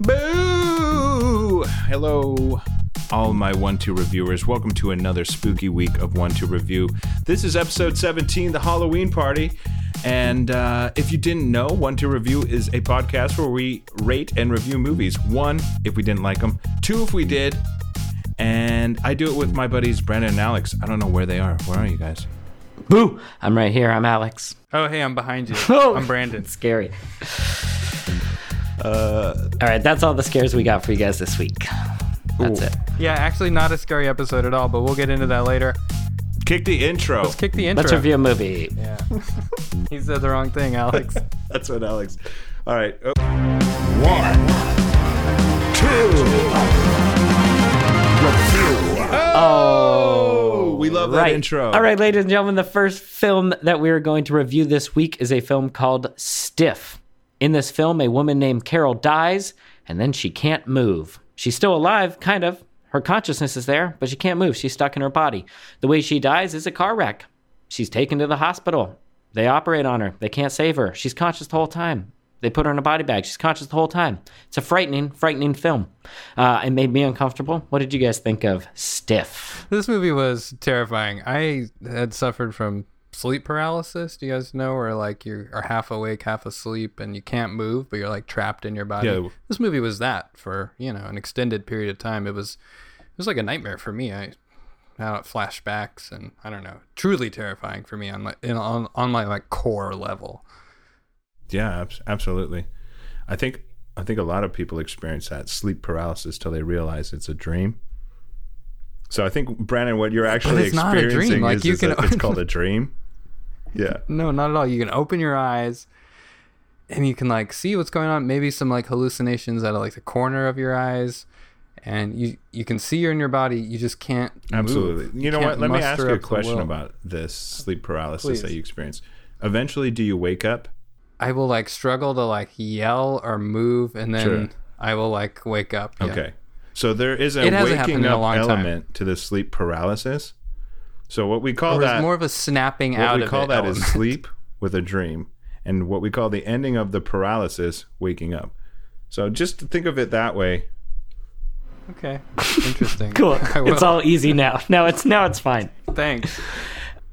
Boo! Hello, all my one two reviewers. Welcome to another spooky week of one two review. This is episode 17, the Halloween party. And uh, if you didn't know, One Two Review is a podcast where we rate and review movies. One, if we didn't like them. Two, if we did. And I do it with my buddies Brandon and Alex. I don't know where they are. Where are you guys? Boo! I'm right here. I'm Alex. Oh, hey, I'm behind you. Oh. I'm Brandon. Scary. Uh, all right, that's all the scares we got for you guys this week. That's Ooh. it. Yeah, actually, not a scary episode at all, but we'll get into that later. Kick the intro. Let's kick the intro. Let's review a movie. Yeah. he said the wrong thing, Alex. That's what Alex. All right. Oh. One, two, review. Oh, we love that Right. intro. All right, ladies and gentlemen, the first film that we are going to review this week is a film called Stiff. In this film, a woman named Carol dies, and then she can't move. She's still alive, kind of. Her consciousness is there, but she can't move. She's stuck in her body. The way she dies is a car wreck. She's taken to the hospital. They operate on her. They can't save her. She's conscious the whole time. They put her in a body bag. She's conscious the whole time. It's a frightening, frightening film. Uh, it made me uncomfortable. What did you guys think of Stiff? this movie was terrifying. I had suffered from sleep paralysis. Do you guys know where like you are half awake, half asleep, and you can't move, but you're like trapped in your body? Yeah. This movie was that for you know an extended period of time. It was it was like a nightmare for me. I had flashbacks and I don't know, truly terrifying for me on like in, on on my like core level. Yeah, absolutely. I think I think a lot of people experience that sleep paralysis till they realize it's a dream. So I think Brandon, what you're actually it's not a dream. experiencing Like, is, you is can- that it's called a dream. Yeah. No, not at all. You can open your eyes and you can like see what's going on. Maybe some like hallucinations out of like the corner of your eyes. And you you can see you're in your body. You just can't. move. Absolutely. You, know what? Let me ask you a question about this sleep paralysis that you experience. Eventually, do you wake up? I will like struggle to like yell or move, and then Sure. I will like wake up. Yeah. Okay. So there is a It hasn't happened waking in a up time. element to the sleep paralysis. So what we call that it's more of a snapping what out we of call it that is element. sleep with a dream, and what we call the ending of the paralysis, waking up. So just think of it that way. Okay, interesting. Cool. It's all easy now. Now it's now it's fine. Thanks.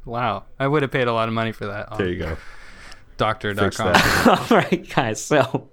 Wow, I would have paid a lot of money for that. On There you go. Fix Doctor.com. All right, guys. So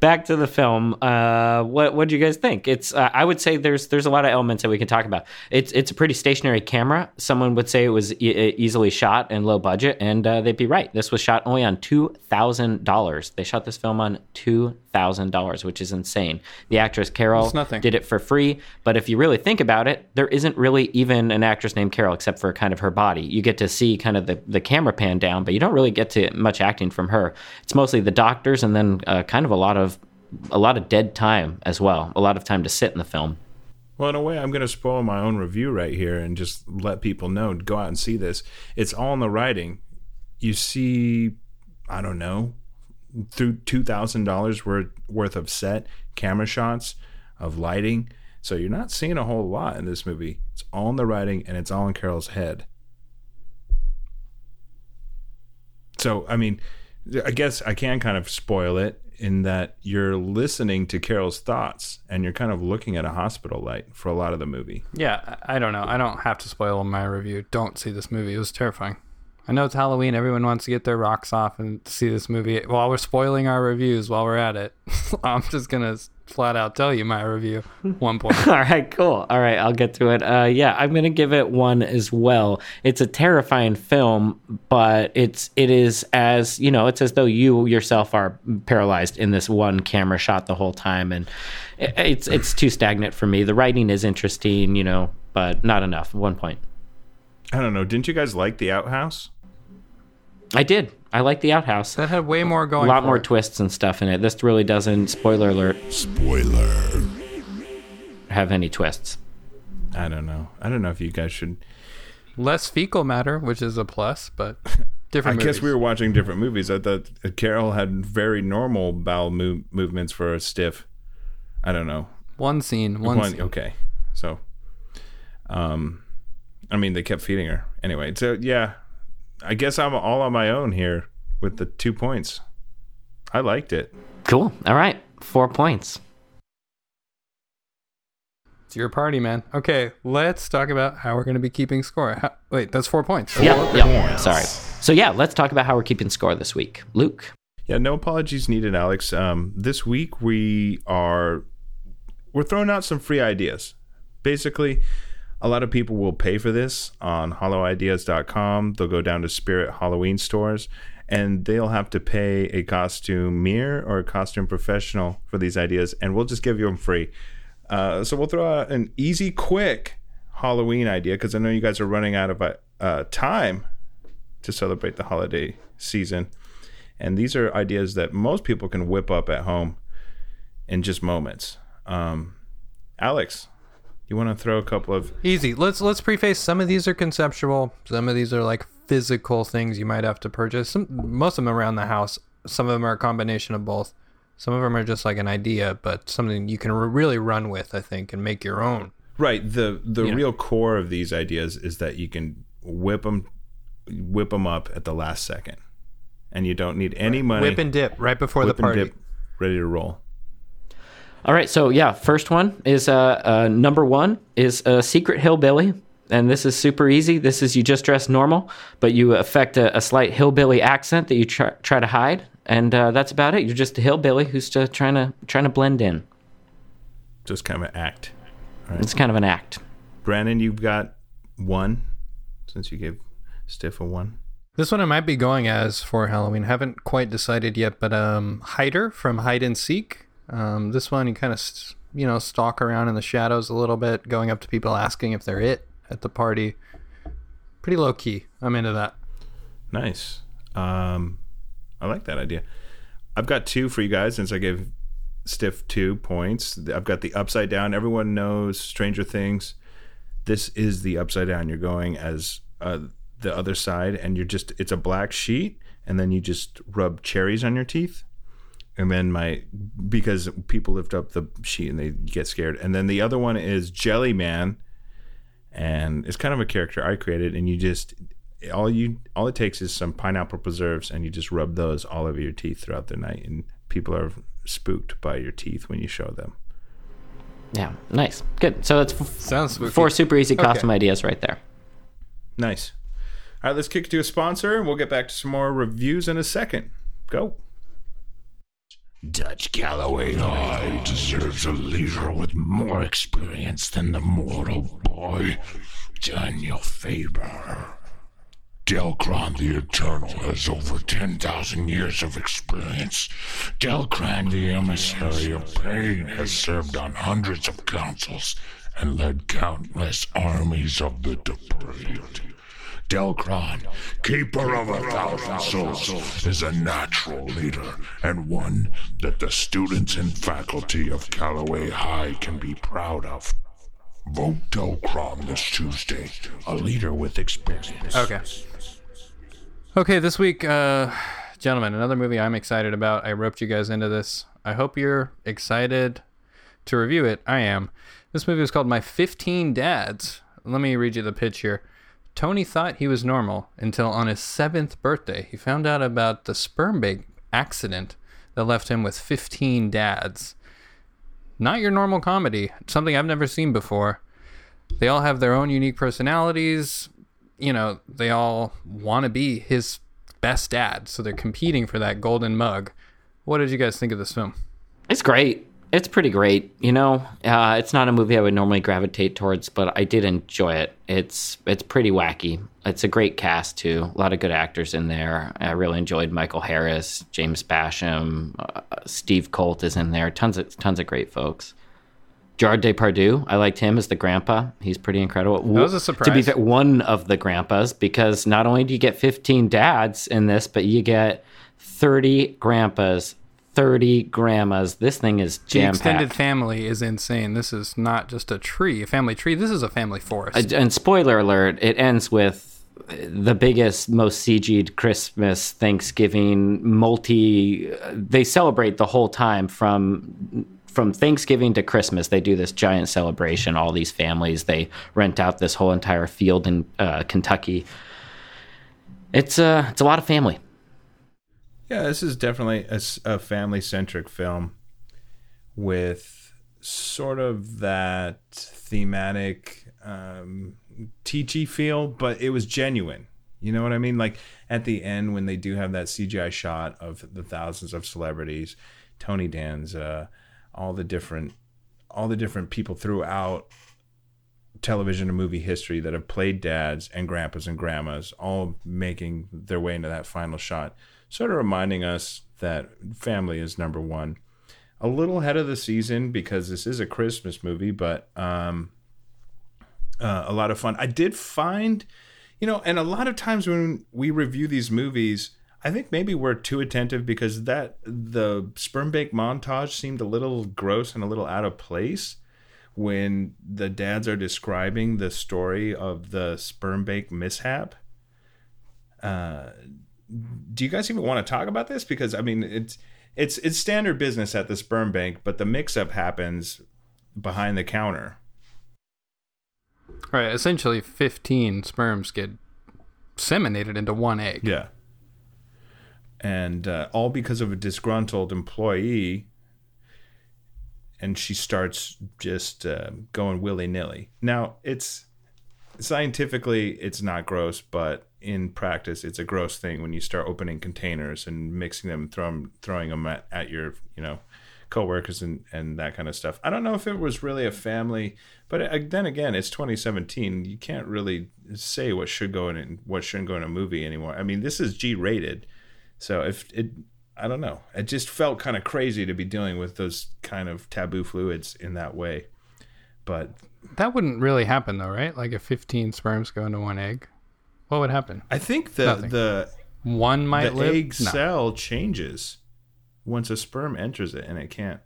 back to the film. Uh, what what do you guys think? It's uh, I would say there's there's a lot of elements that we can talk about. It's it's a pretty stationary camera. Someone would say it was e- easily shot and low budget, and uh, they'd be right. This was shot only on two thousand dollars. They shot this film on two thousand dollars, which is insane. The actress Carol did it for free, but if you really think about it, there isn't really even an actress named Carol except for kind of her body. You get to see kind of the, the camera pan down, but you don't really get to much acting from her. It's mostly the doctors and then uh, kind of a lot of a lot of dead time as well, a lot of time to sit in the film. Well, in a way, I'm going to spoil my own review right here and just let people know go out and see this. It's all in the writing. You see, I don't know, through two thousand dollars worth worth of set camera shots of lighting. So you're not seeing a whole lot in this movie. It's all in the writing and it's all in Carol's head. So I mean, I guess I can kind of spoil it in that you're listening to Carol's thoughts and you're kind of looking at a hospital light for a lot of the movie. Yeah, I don't know. I don't have to spoil my review. Don't see this movie. It was terrifying. I know it's Halloween. Everyone wants to get their rocks off and see this movie. While we're spoiling our reviews, while we're at it, I'm just gonna flat out tell you my review. One point. All right, cool. All right, I'll get to it. Uh, yeah, I'm gonna give it one as well. It's a terrifying film, but it's it is as you know, it's as though you yourself are paralyzed in this one camera shot the whole time, and it, it's it's too stagnant for me. The writing is interesting, you know, but not enough. One point. I don't know. Didn't you guys like The Outhouse? I did. I like the outhouse. That had way more going. A lot for more it. twists and stuff in it. This really doesn't. Spoiler alert. Spoiler. Have any twists? I don't know. I don't know if you guys should. less fecal matter, which is a plus, but different. I different. guess we were watching different movies. I thought Carol had very normal bowel move, movements for a stiff. I don't know. one scene. One, One- scene. okay. So, um, I mean, they kept feeding her anyway. So yeah, I guess I'm all on my own here with the two points. I liked it. Cool. All right. Four points. It's your party, man. Okay, let's talk about how we're going to be keeping score. How, wait, that's four points. Yeah, yeah. Sorry. So yeah, let's talk about how we're keeping score this week. Luke. Yeah, no apologies needed, Alex. Um, this week we are we're throwing out some free ideas. Basically, a lot of people will pay for this on hollowideas.com. They'll go down to Spirit Halloween stores and they'll have to pay a costume mirror or a costume professional for these ideas, and we'll just give you them free. Uh, so we'll throw out an easy, quick Halloween idea because I know you guys are running out of uh, time to celebrate the holiday season. And these are ideas that most people can whip up at home in just moments. Um, Alex, you want to throw a couple of easy? Let's let's preface. Some of these are conceptual. Some of these are like physical things you might have to purchase. Some, most of them around the house. Some of them are a combination of both. Some of them are just like an idea, but something you can really run with, I think, and make your own. Right. The the real core of these ideas is that you can whip them whip them up at the last second, and you don't need any money. Whip and dip right before whip the party. Dip, ready to roll. All right, so yeah, first one is uh, uh, number one is a secret hillbilly, and this is super easy. This is you just dress normal, but you affect a, a slight hillbilly accent that you try, try to hide, and uh, that's about it. You're just a hillbilly who's just trying to trying to blend in. Just kind of an act. Right. It's kind of an act. Brandon, you've got one since you gave Stiff a one. This one I might be going as for Halloween. Haven't quite decided yet, but um, Hider from Hide and Seek um, this one, you kind of, you know, stalk around in the shadows a little bit, going up to people asking if they're it at the party. Pretty low key. I'm into that. Nice. Um, I like that idea. I've got two for you guys since I gave Stiff two points. I've got the upside down. Everyone knows Stranger Things. This is the upside down. You're going as uh, the other side, and you're just, it's a black sheet, and then you just rub cherries on your teeth and then my because people lift up the sheet and they get scared. And then the other one is jelly man and it's kind of a character i created and you just all you all it takes is some pineapple preserves and you just rub those all over your teeth throughout the night and people are spooked by your teeth when you show them. Yeah nice. Good. So that's f- sounds spooky. four super easy costume okay. ideas right there. Nice. All right let's kick it to a sponsor and we'll get back to some more reviews in a second. Go Dutch Calloway High deserves a leader with more experience than the mortal boy, Daniel Faber. Delcron the Eternal has over 10,000 years of experience. Delcron the Emissary of Pain has served on hundreds of councils and led countless armies of the depraved. Delcron, keeper of a thousand souls, is a natural leader and one that the students and faculty of Calloway High can be proud of. Vote Delcron this Tuesday, a leader with experience. Okay. Okay, this week, uh, gentlemen, another movie I'm excited about. I roped you guys into this. I hope you're excited to review it. I am. This movie is called My 15 Dads. Let me read you the pitch here. Tony thought he was normal until on his seventh birthday he found out about the sperm bank accident that left him with 15 dads. Not your normal comedy, something I've never seen before. They all have their own unique personalities. You know, they all want to be his best dad, so they're competing for that golden mug. What did you guys think of this film? It's great. It's pretty great. You know, uh, it's not a movie I would normally gravitate towards, but I did enjoy it. It's it's pretty wacky. It's a great cast too. A lot of good actors in there. I really enjoyed Michael Harris, James Basham, uh, Steve Colt is in there. Tons of tons of great folks. Gerard Depardieu, I liked him as the grandpa. He's pretty incredible. That was a surprise. To be fair, one of the grandpas, because not only do you get 15 dads in this, but you get 30 grandpas 30 grandmas. This thing is jam The extended family is insane. This is not just a tree, a family tree. This is a family forest. And spoiler alert, it ends with the biggest, most CG'd Christmas, Thanksgiving, multi. They celebrate the whole time from from Thanksgiving to Christmas. They do this giant celebration. All these families they rent out this whole entire field in uh, Kentucky. It's a uh, it's a lot of family. Yeah, this is definitely a, a family centric film with sort of that thematic um, teachy feel, but it was genuine. You know what I mean? Like at the end when they do have that CGI shot of the thousands of celebrities, Tony Danza, all the different all the different people throughout television and movie history that have played dads and grandpas and grandmas all making their way into that final shot sort of reminding us that family is number one a little ahead of the season because this is a christmas movie but um, uh, a lot of fun i did find you know and a lot of times when we review these movies I think maybe we're too attentive because that the sperm bank montage seemed a little gross and a little out of place when the dads are describing the story of the sperm bank mishap. Uh, do you guys even want to talk about this? Because I mean, it's it's it's standard business at the sperm bank, but the mix-up happens behind the counter. Right. Essentially, 15 sperms get seminated into one egg. Yeah. And uh, all because of a disgruntled employee. And she starts just uh, going willy nilly. Now, it's scientifically, it's not gross, but in practice, it's a gross thing when you start opening containers and mixing them, throw, throwing them at, at your, you know, coworkers and, and that kind of stuff. I don't know if it was really a family, but uh, then again, it's 2017. You can't really say what should go in and what shouldn't go in a movie anymore. I mean, this is G rated, so if it, I don't know, it just felt kind of crazy to be dealing with those kind of taboo fluids in that way. But That wouldn't really happen, though, right? Like if 15 sperms go into one egg, what would happen? I think the Nothing. the One might the live. egg No. cell changes once a sperm enters it, and it can't.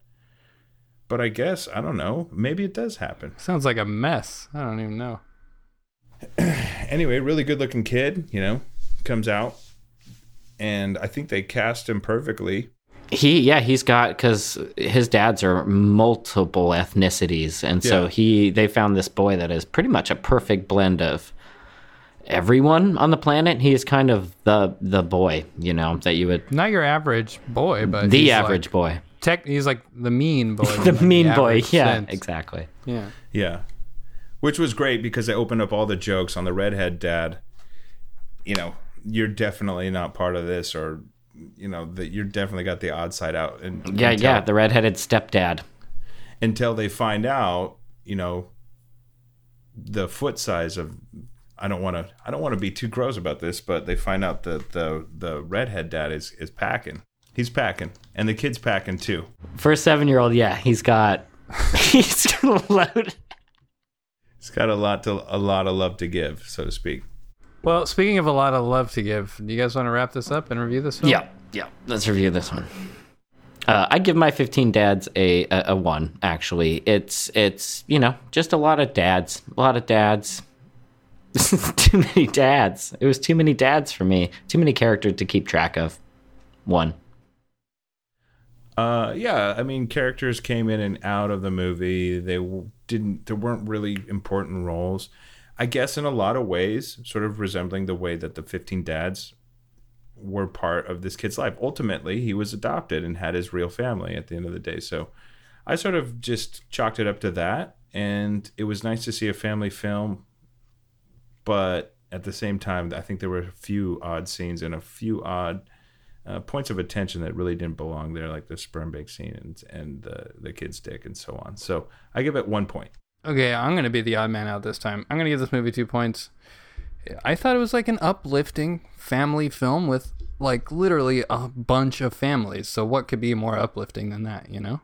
But I guess I don't know. Maybe it does happen. Sounds like a mess. I don't even know. anyway, really good looking kid, you know, comes out. And I think they cast him perfectly. He, yeah, he's got because his dads are multiple ethnicities, and so he they found this boy that is pretty much a perfect blend of everyone on the planet. He is kind of the the boy, you know, that you would Not your average boy, but the he's average Like, boy, tech, he's like the mean boy. the like, mean boy. Yeah, sense. exactly. Yeah. Yeah. Which was great because they opened up all the jokes on the redhead dad. You know, you're definitely not part of this or you know, that you're definitely got the odd side out and Yeah, until, yeah, the redheaded stepdad. until they find out, you know, the foot size of I don't want to I don't want to be too gross about this, but they find out that the the redhead dad is is packing. He's packing, and the kid's packing too. For a seven year old, yeah, he's got he's got a load. He's got a lot to a lot of love to give, so to speak. Well, speaking of a lot of love to give, do you guys want to wrap this up and review this one? Yeah, yeah. Let's review this one. Uh, I give my 15 dads a, a a one. Actually, it's it's you know just a lot of dads, a lot of dads. too many dads. It was too many dads for me. Too many characters to keep track of. One. Uh, yeah, I mean, characters came in and out of the movie. They didn't. There weren't really important roles. I guess in a lot of ways, sort of resembling the way that the Fifteen Dads were part of this kid's life. Ultimately, he was adopted and had his real family at the end of the day. So, I sort of just chalked it up to that, and it was nice to see a family film. But at the same time, I think there were a few odd scenes and a few odd uh, points of attention that really didn't belong there, like the sperm bank scene and, and the, the kid's dick and so on. So I give it one point. Okay, I'm gonna be the odd man out this time. I'm gonna give this movie two points. I thought it was like an uplifting family film with like literally a bunch of families. So what could be more uplifting than that, you know?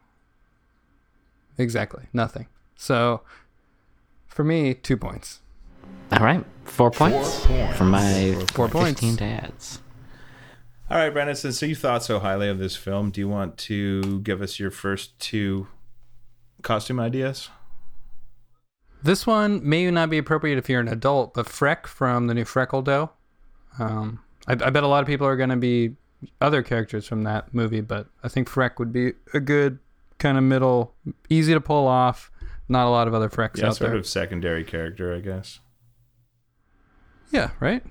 Exactly. Nothing. So for me, two points. All right, four points, points. for my Four 15 points. dads. All right, Brandon, since you thought so highly of this film, do you want to give us your first two costume ideas? This one may not be appropriate if you're an adult, but Freck from the new Freckle Dough. Um, I, I bet a lot of people are going to be other characters from that movie, but I think Freck would be a good kind of middle, easy to pull off. Not a lot of other Frecks Yeah, out sort there. of secondary character, I guess. Yeah, right.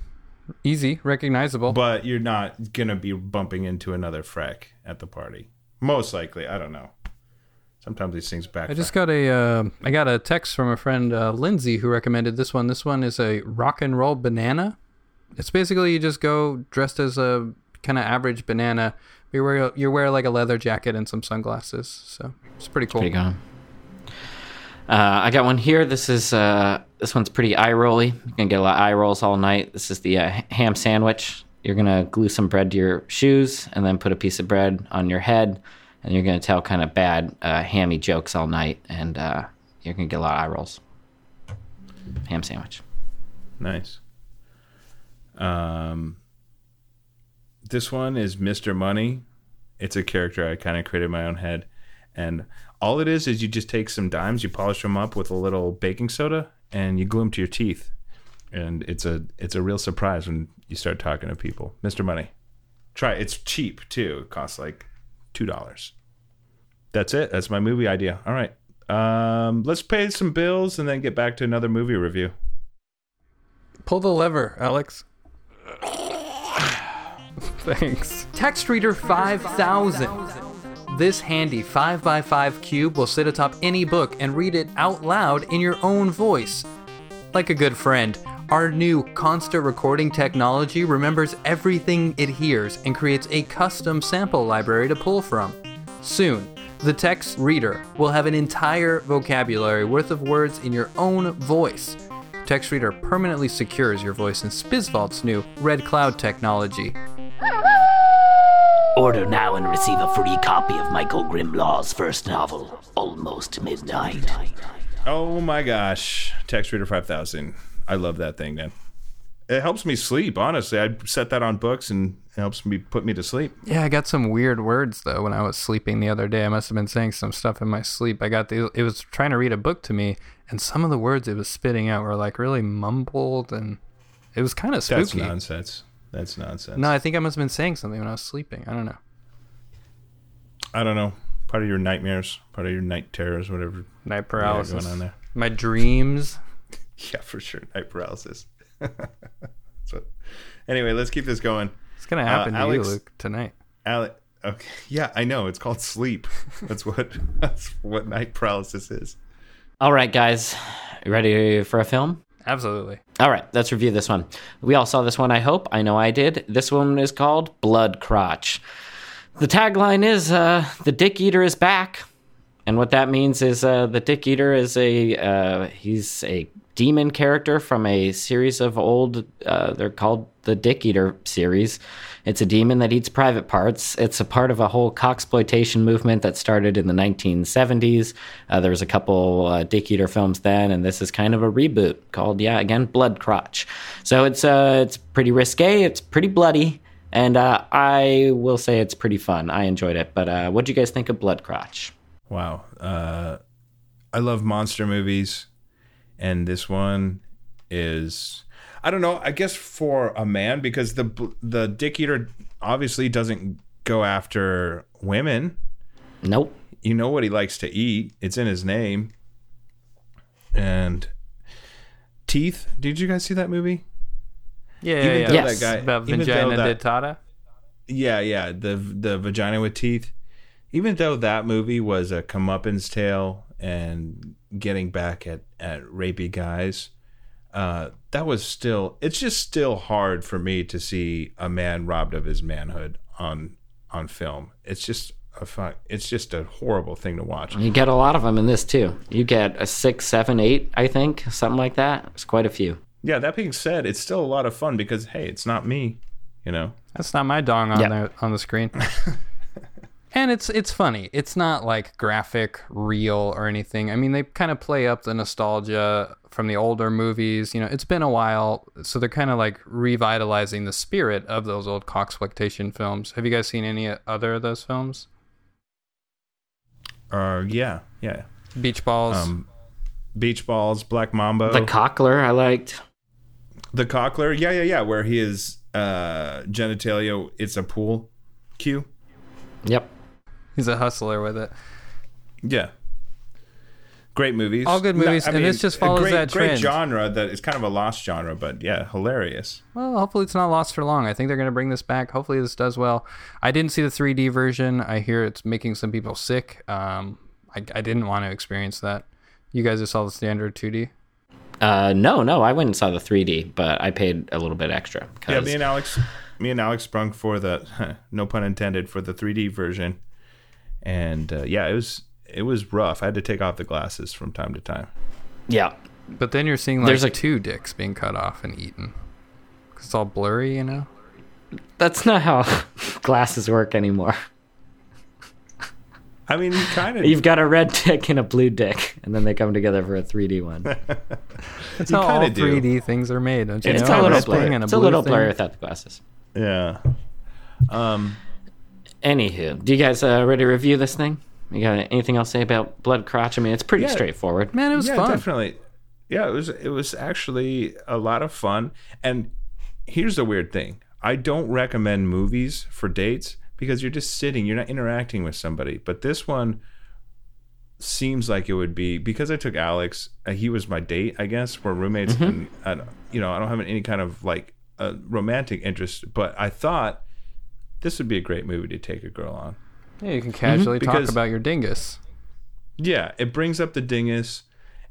Easy, recognizable. But you're not going to be bumping into another Freck at the party. Most likely. I don't know. Sometimes these things back. I just got a uh, I got a text from a friend uh, Lindsay who recommended this one. This one is a rock and roll banana. It's basically you just go dressed as a kind of average banana. You wear you wear like a leather jacket and some sunglasses. So it's pretty cool. Pretty good. Uh, I got one here. This is uh, this one's pretty eye rolly. You're gonna get a lot of eye rolls all night. This is the uh, ham sandwich. You're gonna glue some bread to your shoes and then put a piece of bread on your head, and you're gonna tell kind of bad uh, hammy jokes all night, and uh, you're gonna get a lot of eye rolls. Ham sandwich. Nice. Um, this one is Mr. Money. It's a character I kind of created in my own head, and all it is is you just take some dimes, you polish them up with a little baking soda, and you glue them to your teeth, and it's a it's a real surprise when you start talking to people. Mr. Money, try it. It's cheap too. It costs like two dollars. That's it. That's my movie idea. All right. Um, let's pay some bills and then get back to another movie review. Pull the lever, Alex. Thanks. Text Reader 5000. This handy 5x5 cube will sit atop any book and read it out loud in your own voice. Like a good friend, our new constant recording technology remembers everything it hears and creates a custom sample library to pull from. Soon, the text reader will have an entire vocabulary worth of words in your own voice. Text Reader permanently secures your voice in Spizvault's new Red Cloud technology. Order now and receive a free copy of Michael Grimlaw's first novel, Almost Midnight. Oh my gosh, Text Reader 5000. I love that thing, man. It helps me sleep, honestly. I set that on books and it helps me put me to sleep. Yeah, I got some weird words though when I was sleeping the other day. I must have been saying some stuff in my sleep. I got the it was trying to read a book to me, and some of the words it was spitting out were like really mumbled, and it was kind of spooky. That's nonsense. That's nonsense. No, I think I must have been saying something when I was sleeping. I don't know. I don't know. Part of your nightmares, part of your night terrors, whatever. Night paralysis. going on there. My dreams. Yeah, for sure. Night paralysis. That's what. Anyway, let's keep this going. It's gonna happen uh, to Alex- you, Luke, tonight. Alec. Okay. Yeah, I know. It's called sleep. That's what. That's what night paralysis is. All right, guys, ready for a film? Absolutely. All right, let's review this one. We all saw this one, I hope. I know I did. This one is called Blood Crotch. The tagline is uh, The Dick Eater is back. And what that means is uh, the Dick Eater is a uh, he's a demon character from a series of old uh, they're called the Dick Eater series. It's a demon that eats private parts. It's a part of a whole coxploitation movement that started in the 1970s. Uh, there was a couple uh, Dick Eater films then, and this is kind of a reboot called yeah again Blood Crotch. So it's uh it's pretty risque. It's pretty bloody. And uh, I will say it's pretty fun. I enjoyed it. But uh, what do you guys think of Blood Crotch? Wow. Uh, I love monster movies, and this one is I don't know. I guess for a man because the the Dick Eater obviously doesn't go after women. Nope. You know what he likes to eat. It's in his name. And Teeth. Did you guys see that movie? Yeah, Even yeah, though. Yes. that guy, About vagina that- dentata. Yeah, yeah, the the vagina with teeth. Even though that movie was a comeuppance tale and getting back at at rapey guys, uh, that was still. It's just still hard for me to see a man robbed of his manhood on on film. It's just a fu- It's just a horrible thing to watch. You get a lot of them in this too. You get a six, seven, eight, I think, something like that. It's quite a few. Yeah. That being said, it's still a lot of fun because hey, it's not me. You know. That's not my dong on Yeah. the on the screen. and it's it's funny. It's not like graphic, real, or anything. I mean, they kind of play up the nostalgia from the older movies. You know, it's been a while, so they're kind of like revitalizing the spirit of those old coxploitation films. Have you guys seen any other of those films? Uh, yeah, yeah. Beach Balls. Um, Beach Balls, Black Mambo. The cockler I liked. The cockler, yeah, yeah, yeah, where he is uh genitalia it's a pool cue. Yep. He's a hustler with it. Yeah. Great movies. All good movies, and this just a follows great, that Great genre that is kind of a lost genre, but yeah, hilarious. Well, hopefully it's not lost for long. I think they're going to bring this back. Hopefully this does well. I didn't see the 3D version. I hear it's making some people sick. Um, I, I didn't want to experience that. You guys just saw the standard 2D. Uh, no, no, I went and saw the 3D, but I paid a little bit extra. Yeah, me and Alex, me and Alex sprung for the no pun intended for the 3D version, and uh, yeah, it was it was rough. I had to take off the glasses from time to time. yeah. But then you're seeing like There's like two dicks being cut off and eaten. 'Cause it's all blurry, you know? That's not how glasses work anymore. I mean, you kind of You've got a red dick and a blue dick, and then they come together for a 3D one. That's You how all kinda do. 3D things are made. Don't you It's It's know? a kinda little red blurry. thing blurry. and It's a little thing. blurry without the glasses. yeah. Um, Anywho, do you guys uh, ready to review this thing? You got anything else to say about Blood Crotch? I mean, it's pretty Yeah. straightforward. Man, it was yeah, fun. definitely. Yeah, it was it was actually a lot of fun. And here's the weird thing: I don't recommend movies for dates because you're just sitting, you're not interacting with somebody. But this one seems like it would be because I took Alex. Uh, he was my date, I guess. We're roommates, and I, you know, I don't have any kind of like uh, romantic interest. But I thought this would be a great movie to take a girl on. Yeah, you can casually talk Because- about your dingus. Yeah, it brings up the dingus,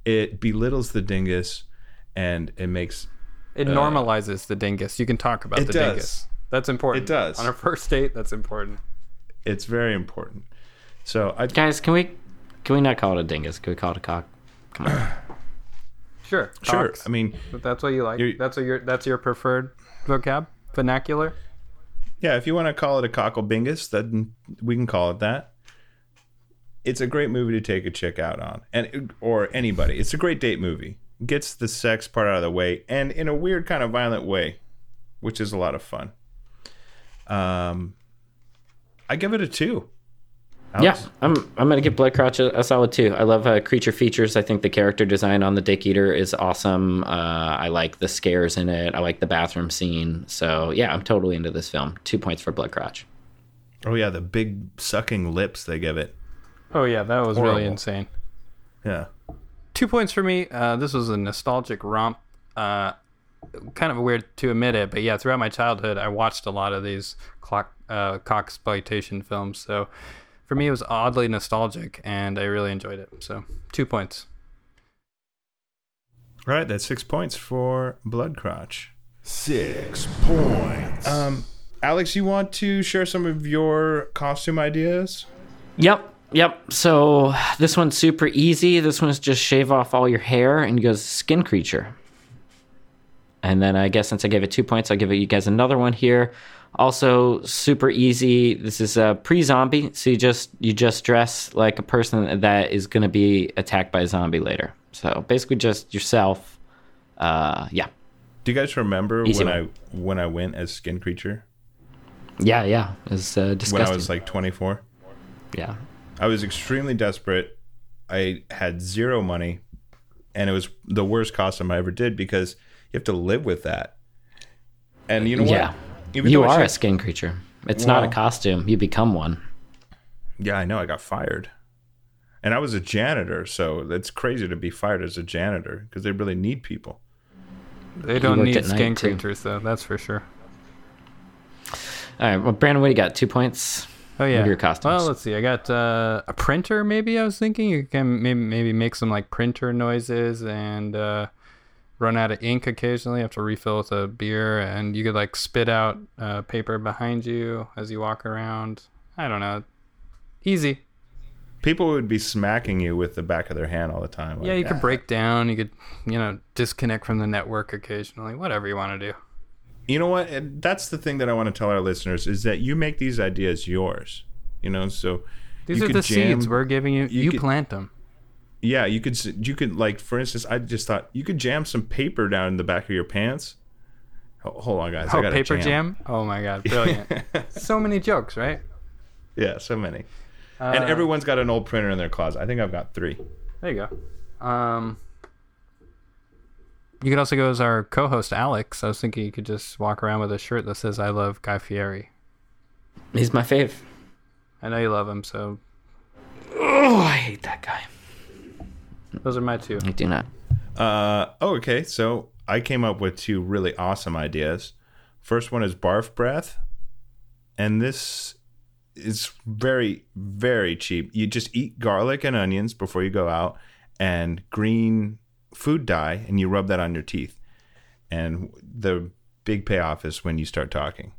it belittles the dingus, and it makes It normalizes the dingus. You can talk about Uh, It the does. dingus. That's important. It does. On our first date, that's important. it's very important. So I Guys, can we can we not call it a dingus? Can we call it a cock? Come on. Sure. sure. cocks. I mean, But that's what you like. That's what your that's your preferred vocab vernacular. Yeah, if you want to call it a cockle bingus, then we can call it that. It's a great movie to take a chick out on, and or anybody. It's a great date movie. Gets the sex part out of the way, and in a weird kind of violent way, which is a lot of fun. Um, I give it a two. Yeah, I'm I'm gonna give Blood Crotch a, a solid two. I love uh, creature features. I think the character design on the Dick Eater is awesome. Uh, I like the scares in it. I like the bathroom scene. So yeah, I'm totally into this film. Two points for Blood Crotch. Oh yeah, the big sucking lips they give it. Oh yeah, that was really insane. Yeah. Two points for me. Uh, this was a nostalgic romp. Uh, kind of weird to admit it, but yeah, throughout my childhood, I watched a lot of these clock uh, cock exploitation films. So for me, it was oddly nostalgic, and I really enjoyed it. So two points. All right, that's six points for Blood Crotch. Six points. Um, Alex, you want to share some of your costume ideas? Yep. Yep. So this one's super easy. This one's just shave off all your hair and you go skin creature. And then I guess since I gave it two points, I'll give you guys another one here. Also super easy. This is a pre-zombie, so you just you just dress like a person that is going to be attacked by a zombie later. So basically, just yourself. Uh, yeah, Do you guys remember Easy when one. I when I went as Skin Creature yeah, yeah. It's uh, disgusting. when I was like 24? yeah, I was extremely desperate. I had zero money, and it was the worst costume I ever did because you have to live with that. And you know what? Even You though I are a skin creature. It's not a costume. You become one. Yeah, I know. I got fired, and I was a janitor, so it's crazy to be fired as a janitor because they really need people. They don't need at night, skin too. creatures, though. That's for sure. All right. Well, Brandon, what do you got? Two points. Oh yeah. are your costumes? Well, let's see. I got uh, a printer. Maybe I was thinking you can maybe maybe make some like printer noises and uh, run out of ink occasionally. Have to refill with a beer, and you could like spit out uh, paper behind you as you walk around. I don't know. Easy. People would be smacking you with the back of their hand all the time. like, Yeah, you could "Ah." break down. You could you know disconnect from the network occasionally. Whatever you want to do. you know what that's the thing that i want to tell our listeners is that you make these ideas yours you know so These you are the jam- seeds we're giving you. you You, could- plant them. Yeah you could you could like for instance i just thought you could jam some paper down in the back of your pants hold on guys I Oh, gotta paper jam. Oh my god, brilliant! so many jokes, right? yeah so many Uh, and everyone's got an old printer in their closet i think i've got three There you go. Um, you could also go as our co-host Alex. I was thinking you could just walk around with a shirt that says "I love Guy Fieri." He's my fave. I know you love him, so Oh, I hate that guy. Those are my two. I do not. uh oh okay so i came up with two really awesome ideas first one is barf breath and this is very very cheap. You just eat garlic and onions before you go out, and green food dye, and you rub that on your teeth. And the big payoff is when you start talking.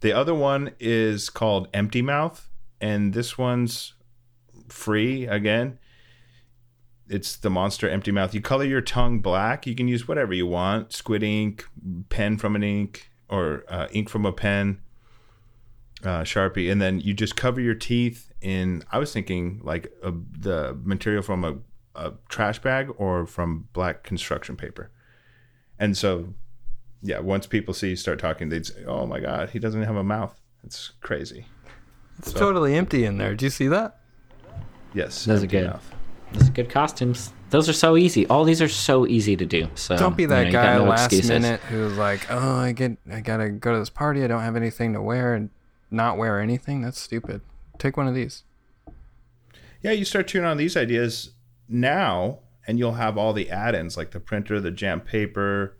The other one is called Empty Mouth, and this one's free again. It's the monster empty mouth. You color your tongue black. You can use whatever you want squid ink, pen from an ink, or uh, ink from a pen, uh, Sharpie. And then you just cover your teeth in, I was thinking like a, the material from a, a trash bag or from black construction paper. And so, yeah, once people see you start talking, they'd say, oh my God, he doesn't have a mouth. It's crazy. It's totally empty in there. Do you see that? Yes. Those are empty good. mouth. Those are good costumes. Those are so easy. All these are so easy to do. So Don't be that you got guy no last excuses. minute who's like, "Oh, I get, I gotta go to this party. I don't have anything to wear, and not wear anything. That's stupid. Take one of these. Yeah, you start tuning on these ideas now, and you'll have all the add-ins like the printer, the jam paper,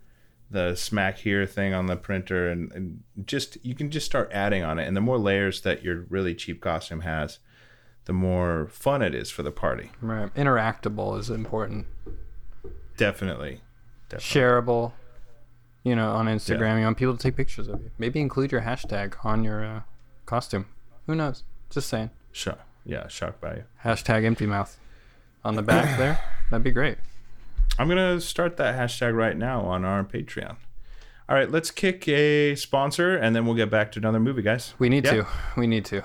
the smack here thing on the printer, and, and just you can just start adding on it. And the more layers that your really cheap costume has, the more fun it is for the party. Right. Interactable is important. Definitely. Definitely. Shareable. You know, on Instagram, you want people to take pictures of you. Maybe include your hashtag on your uh, costume. Who knows? Just saying. Sure. Yeah, shock value. Hashtag empty mouth on the back there. That'd be great. I'm gonna start that hashtag right now on our Patreon. All right, let's kick a sponsor, and then we'll get back to another movie, guys. We need Yeah. to. We need to.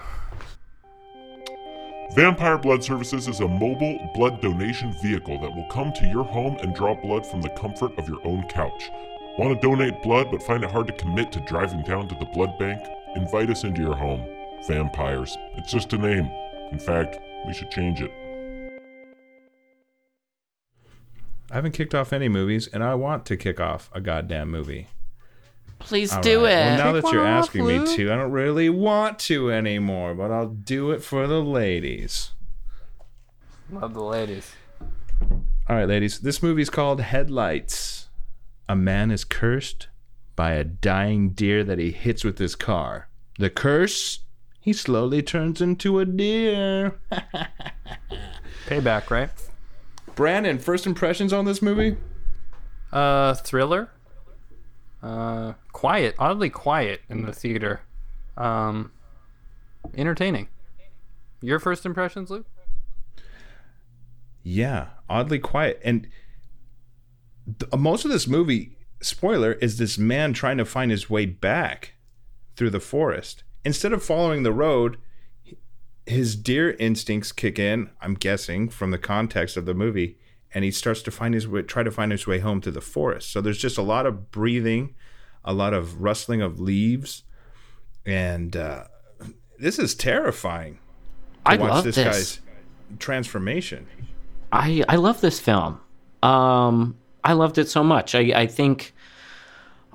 Vampire Blood Services is a mobile blood donation vehicle that will come to your home and draw blood from the comfort of your own couch. Want to donate blood but find it hard to commit to driving down to the blood bank? Invite us into your home. Vampires. It's just a name. In fact, we should change it. I haven't kicked off any movies, and I want to kick off a goddamn movie. Please All do right. it. Well, now Kick that you're off, asking me to, I don't really want to anymore, but I'll do it for the ladies. Love the ladies. All right, ladies. This movie's called Headlights. A man is cursed by a dying deer that he hits with his car. The curse? He slowly turns into a deer. Payback, right? Brandon, first impressions on this movie? Uh, thriller. Uh, quiet, oddly quiet in the theater. Um, entertaining. Your first impressions, Luke? Yeah, oddly quiet. And th- most of this movie, spoiler, is this man trying to find his way back through the forest. Instead of following the road, his deer instincts kick in, I'm guessing, from the context of the movie, and he starts to find his way, try to find his way home through the forest. So there's just a lot of breathing, a lot of rustling of leaves, and uh, this is terrifying. to I watch love this, this. guy's transformation. I I love this film. Um, I loved it so much. I I think.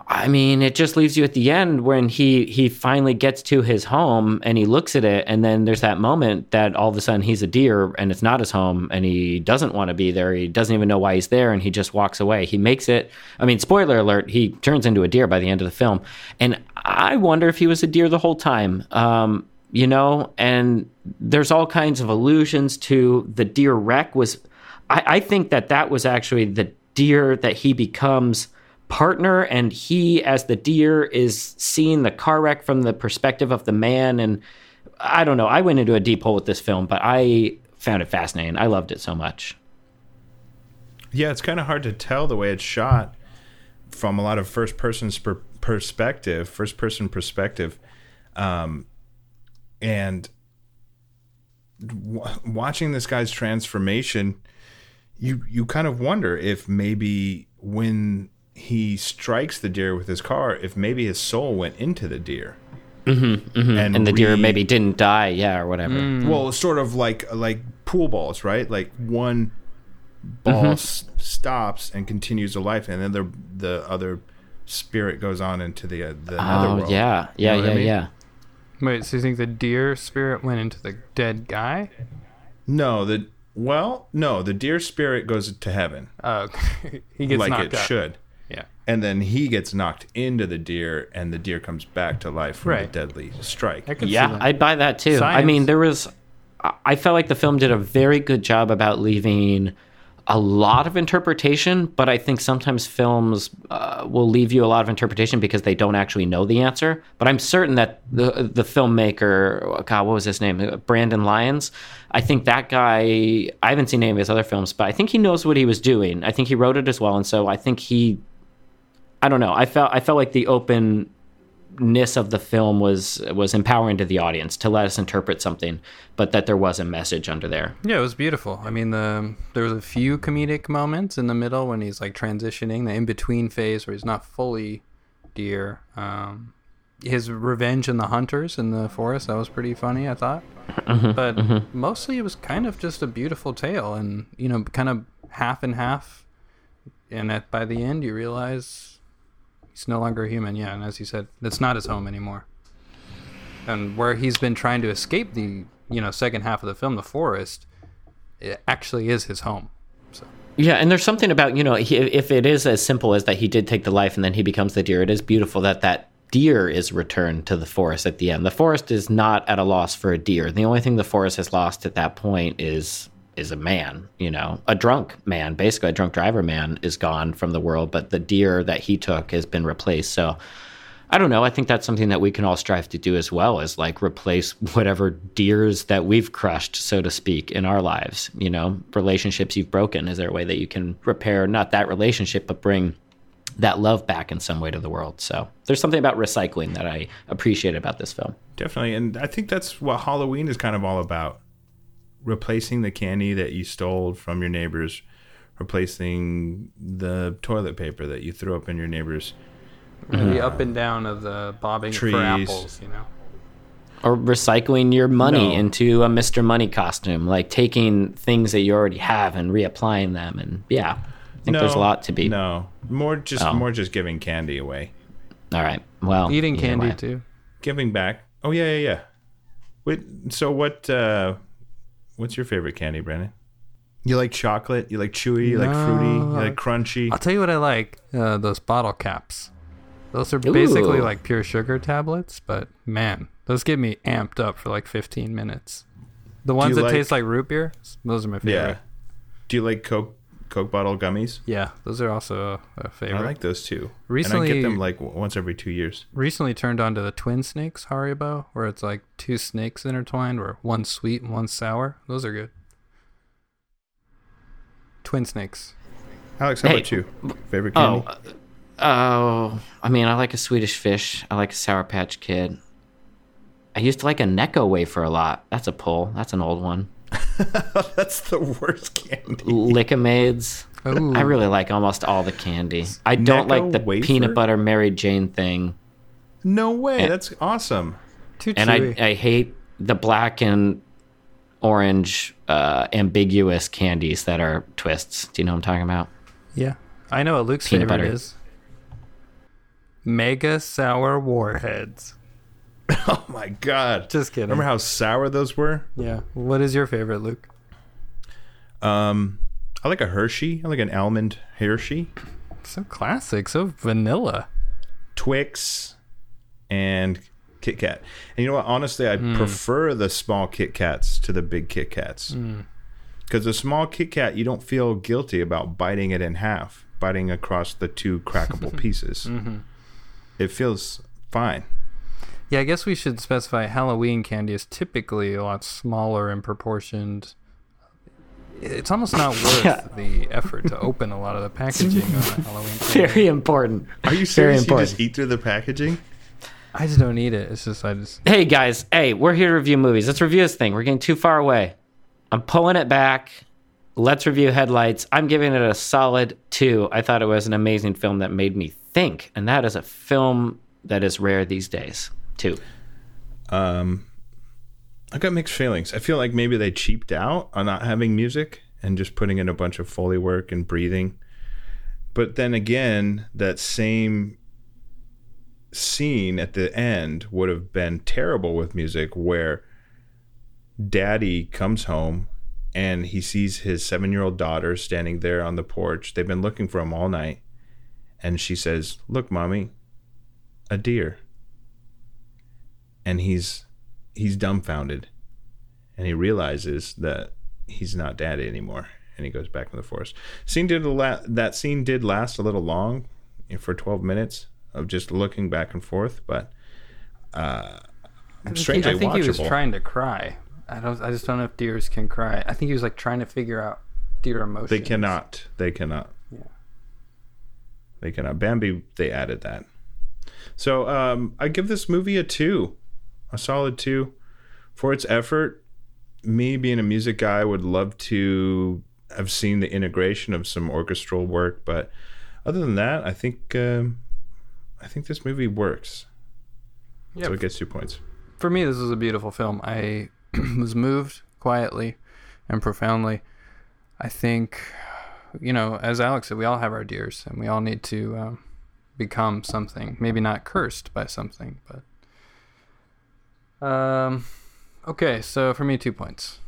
I mean, it just leaves you at the end when he he finally gets to his home and he looks at it, and then there's that moment that all of a sudden he's a deer and it's not his home, and he doesn't want to be there. He doesn't even know why he's there, and he just walks away. He makes it. I mean, spoiler alert: he turns into a deer by the end of the film, and I wonder if he was a deer the whole time. Um, you know, and there's all kinds of allusions to the deer wreck was I, I think that that was actually the deer that he becomes partner and he as the deer is seeing the car wreck from the perspective of the man. And i don't know i went into a deep hole with this film but i found it fascinating. I loved it so much. Yeah, it's kind of hard to tell the way it's shot from a lot of first person's per- perspective, first person perspective, um, and w- watching this guy's transformation, you you kind of wonder if maybe when he strikes the deer with his car, if maybe his soul went into the deer. Mm-hmm, and the deer maybe didn't die yeah or whatever well, it's sort of like like pool balls, right? Like one ball s- stops and continues to life, and then the the other spirit goes on into the uh, the oh netherworld. yeah yeah know what I yeah mean? yeah Wait, so you think the deer spirit went into the dead guy? No, the well, no, the deer spirit goes to heaven Oh, he gets like knocked it out. should. Yeah. and then he gets knocked into the deer, and the deer comes back to life from Right. the deadly strike. I Yeah. I'd buy that too. I mean, there was. I- I felt like the film did a very good job about leaving a lot of interpretation, but I think sometimes films uh, will leave you a lot of interpretation because they don't actually know the answer. But I'm certain that the the filmmaker, God, what was his name? Uh, Brandon Lyons. I think that guy. I haven't seen any of his other films, but I think he knows what he was doing. I think he wrote it as well, and so I think he. I don't know. I felt I felt like the openness of the film was was empowering to the audience to let us interpret something, but that there was a message under there. Yeah, it was beautiful. I mean, the there was a few comedic moments in the middle when he's like transitioning, the in between phase where he's not fully deer. Um, his revenge in the hunters in the forest that was pretty funny, I thought. but mostly it was kind of just a beautiful tale, and you know, kind of half and half. And at by the end, you realize he's no longer human. Yeah, and as he said, it's not his home anymore. And where he's been trying to escape the you know second half of the film, the forest, it actually is his home. So Yeah, and there's something about you know he, if it is as simple as that he did take the life and then he becomes the deer. It is beautiful that that deer is returned to the forest at the end. The forest is not at a loss for a deer. The only thing the forest has lost at that point is is a man. You know, a drunk man, basically a drunk driver man, is gone from the world, but the deer that he took has been replaced. So. I don't know. I think that's something that we can all strive to do as well is like replace whatever deers that we've crushed, so to speak, in our lives. You know, relationships you've broken. Is there a way that you can repair not that relationship, but bring that love back in some way to the world? So there's something about recycling that I appreciate about this film. Definitely, and I think that's what Halloween is kind of all about: replacing the candy that you stole from your neighbors, replacing the toilet paper that you threw up in your neighbors. the up and down of the bobbing Trees. for apples, you know. Or recycling your money No. into a Mr. Money costume, like taking things that you already have and reapplying them. And yeah, I think there's a lot to be. No, more just Oh. more just giving candy away, All right. Well, Eating candy way. too. giving back. Oh yeah, yeah, yeah. Wait, so what? uh What's your favorite candy, Brandon? You like chocolate? You like chewy? You like fruity? You like crunchy? I'll tell you what I like: uh, those bottle caps. Those are basically Ooh. like pure sugar tablets, but man, those get me amped up for like 15 minutes. The ones that like- taste like root beer, those are my favorite. Yeah. Do you like Coke Coke bottle gummies? Yeah, those are also a, a favorite. I like those too. and I Recently- get them like w- once every two years. Recently turned on to the twin snakes Haribo, where it's like two snakes intertwined, or one sweet and one sour. Those are good. Twin snakes. Alex, how Hey, about you? Favorite oh, candy? Oh, oh, I mean, I like a Swedish fish. I like a Sour Patch Kid. I used to like a Necco wafer a lot. That's a pull. That's an old one. That's the worst candy. Lik-M-Aids. Ooh. I really like almost all the candy. I don't Necco like the wafer? peanut butter Mary Jane thing, No way. And- That's awesome. Too and I. I hate the black and orange uh, ambiguous candies that are twists. Do you know what I'm talking about? yeah, I know what Luke's Peanut favorite butter. is. Mega sour warheads. Oh my god. Just kidding. Remember how sour those were? Yeah. What is your favorite, Luke? Um, I like a Hershey. I like an almond Hershey, So classic, so vanilla. Twix, and Kit Kat. And you know what? Honestly, I hmm. prefer the small Kit Kats to the big Kit Kats. Hmm. Because the small Kit Kat, you don't feel guilty about biting it in half, biting across the two crackable pieces. Mm-hmm. It feels fine. Yeah, I guess we should specify Halloween candy is typically a lot smaller in proportioned. It's almost not worth Yeah. the effort to open a lot of the packaging on a Halloween candy. Very important. Are you Very serious? You just eat through the packaging? I just don't eat it. It's just I just Hey guys, hey, we're here to review movies. Let's review this thing. We're getting too far away. I'm pulling it back. Let's review Headlights. I'm giving it a solid two. I thought it was an amazing film that made me think, and that is a film that is rare these days. Two. Um, I got mixed feelings. I feel like maybe they cheaped out on not having music and just putting in a bunch of foley work and breathing. But then again, that same scene at the end would have been terrible with music where daddy comes home and he sees his seven year old daughter standing there on the porch. They've been looking for him all night. and she says, "Look, mommy, a deer." And he's he's dumbfounded, and he realizes that he's not daddy anymore, and he goes back in the forest. Scene did la- that scene did last a little long, you know, for twelve minutes of just looking back and forth, but uh, strangely I think he was trying to cry. I don't. I just don't know if deers can cry. I think he was like trying to figure out deer emotions. They cannot. They cannot. Yeah. They cannot. Bambi, they added that. So um, I give this movie a two, a solid two, for its effort. Me being a music guy would love to have seen the integration of some orchestral work, but other than that, I think um, I think this movie works. Yeah, So it gets two points. for me, this is a beautiful film. I was moved quietly and profoundly. I think, you know, as Alex said, we all have our dears, and we all need to um, become something. Maybe not cursed by something, but. Um, okay, so for me, two points.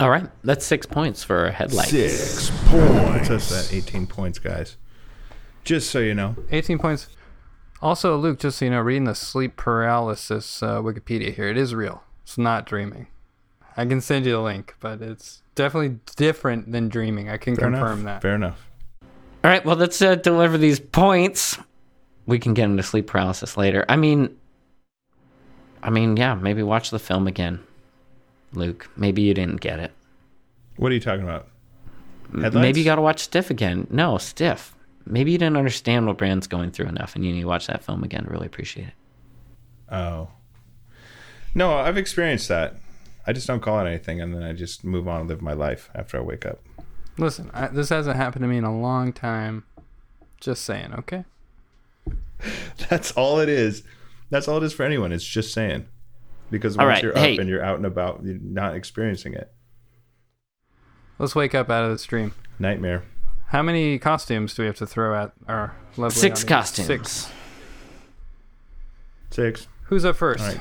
All right, that's six points for headlights. Six Puts points. us at 18 points, guys. Just so you know. 18 points. Also, Luke, just so you know, reading the sleep paralysis uh, Wikipedia here, it is real. It's not dreaming. I can send you the link, but it's definitely different than dreaming. I can Fair confirm enough. that. Fair enough. All right, well, let's uh, deliver these points. We can get into sleep paralysis later. I mean, I mean, yeah, maybe watch the film again, Luke. Maybe you didn't get it. What are you talking about? M- Headlights? Maybe you got to watch Stiff again. No, Stiff. Maybe you didn't understand what Brand's going through enough, and you need to watch that film again to really appreciate it. Oh. No, I've experienced that. I just don't call it anything, and then I just move on and live my life after I wake up. Listen, I, this hasn't happened to me in a long time. Just saying, okay? That's all it is. That's all it is for anyone. It's just saying. Because once right, you're hey. up and you're out and about, you're not experiencing it. Let's wake up out of this dream. Nightmare. How many costumes do we have to throw at our lovely Six audience? costumes. Six. Six. Who's up first? All right.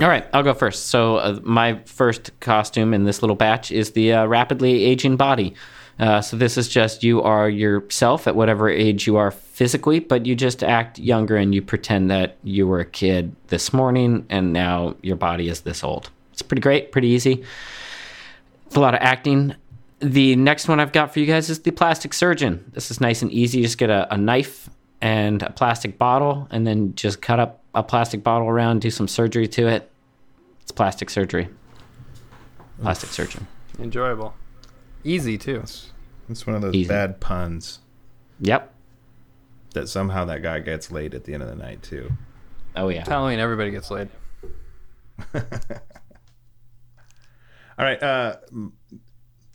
All right, I'll go first. So uh, my first costume in this little batch is the uh, rapidly aging body. Uh, so this is just you are yourself at whatever age you are physically, but you just act younger and you pretend that you were a kid this morning and now your body is this old. It's pretty great, pretty easy. It's a lot of acting. The next one I've got for you guys is the plastic surgeon. This is nice and easy. Just get a, a knife and a plastic bottle, and then just cut up a plastic bottle around, do some surgery to it. It's plastic surgery. Plastic surgeon. Enjoyable. Easy, too. It's one of those Easy. bad puns Yep. that somehow that guy gets laid at the end of the night, too. Oh yeah. Halloween, everybody gets laid. All right. Uh,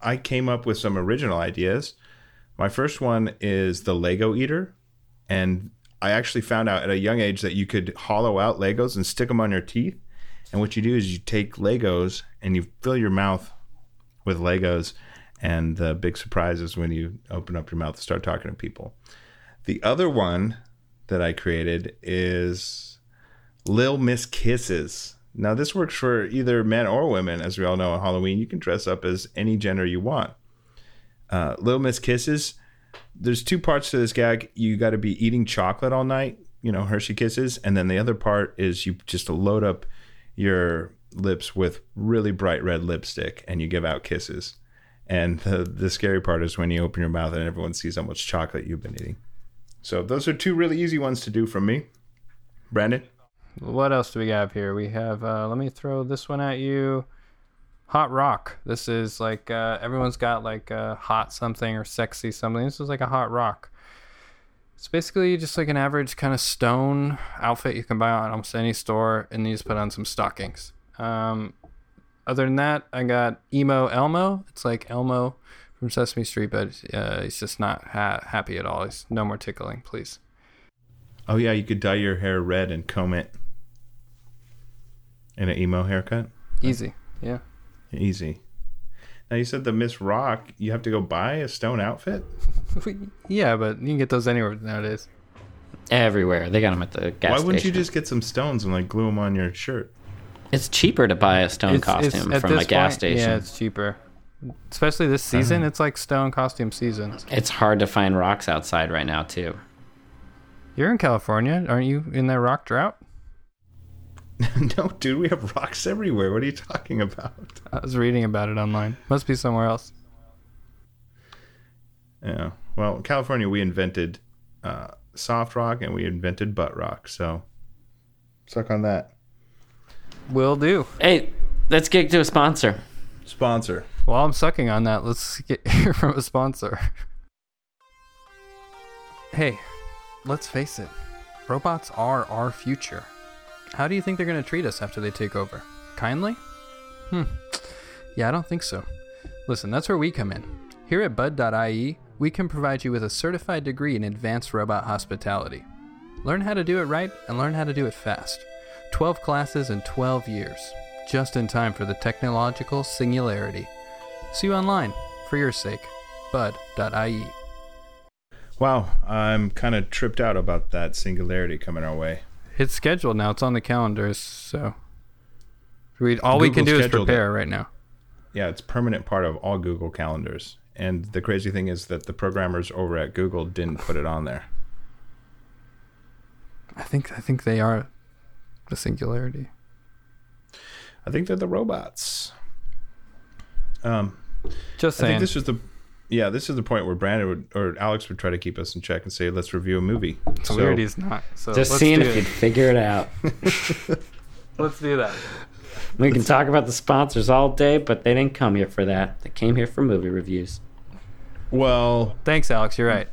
I came up with some original ideas. My first one is the Lego Eater. And I actually found out at a young age that you could hollow out Legos and stick them on your teeth. And what you do is you take Legos and you fill your mouth with Legos. And the big surprise is when you open up your mouth and start talking to people. The other one that I created is Lil Miss Kisses. Now, this works for either men or women. As we all know, on Halloween, you can dress up as any gender you want. Uh, Little Miss Kisses, there's two parts to this gag. You got to be eating chocolate all night, you know, Hershey Kisses. And then the other part is you just load up your lips with really bright red lipstick and you give out kisses. And the, the scary part is when you open your mouth and everyone sees how much chocolate you've been eating. So, those are two really easy ones to do from me. Brandon? What else do we have here? We have, uh, let me throw this one at you. Hot rock. This is like, uh, everyone's got like a hot something or sexy something. This is like a hot rock. It's basically just like an average kind of stone outfit you can buy on almost any store, and you just put on some stockings. Um, other than that, I got emo Elmo. It's like Elmo from Sesame Street, but uh, he's just not ha- happy at all. He's no more tickling, please. Oh yeah, you could dye your hair red and comb it in an emo haircut. Easy, yeah. Easy. Now you said the Miss Rock, you have to go buy a stone outfit. yeah, but you can get those anywhere nowadays. Everywhere. They got them at the gas station. Why wouldn't you just get some stones and like glue them on your shirt? It's cheaper to buy a stone It's- it's- costume at from a gas point, station. Yeah, it's cheaper. Especially this season, it's like stone costume season. It's hard to find rocks outside right now too. You're in California, aren't you? In that rock drought? no, dude, we have rocks everywhere. What are you talking about? I was reading about it online. Must be somewhere else. Yeah. Well, California, we invented uh, soft rock and we invented butt rock. So, suck on that. Will do. Hey, let's get to a sponsor. Sponsor. While I'm sucking on that, let's get here from a sponsor. hey, let's face it. Robots are our future. How do you think they're going to treat us after they take over? Kindly? Hmm. Yeah, I don't think so. Listen, that's where we come in. Here at Bud.ie, we can provide you with a certified degree in advanced robot hospitality. Learn how to do it right and learn how to do it fast. 12 classes in 12 years, just in time for the technological singularity. See you online, for your sake. Bud.ie. Wow, I'm kind of tripped out about that singularity coming our way. It's scheduled now. It's on the calendars, so we all we can do is prepare right now. Yeah, it's permanent part of all Google calendars. And the crazy thing is that the programmers over at Google didn't put it on there. I think I think they are the singularity. I think they're the robots. Um, Just I think this was the yeah, this is the point where Brandon would or Alex would try to keep us in check and say, "Let's review a movie." it's weird he's not. So Just seeing if it. you'd figure it out. Let's do that. We can talk about the sponsors all day, but they didn't come here for that. They came here for movie reviews. well, Thanks, Alex. You're right.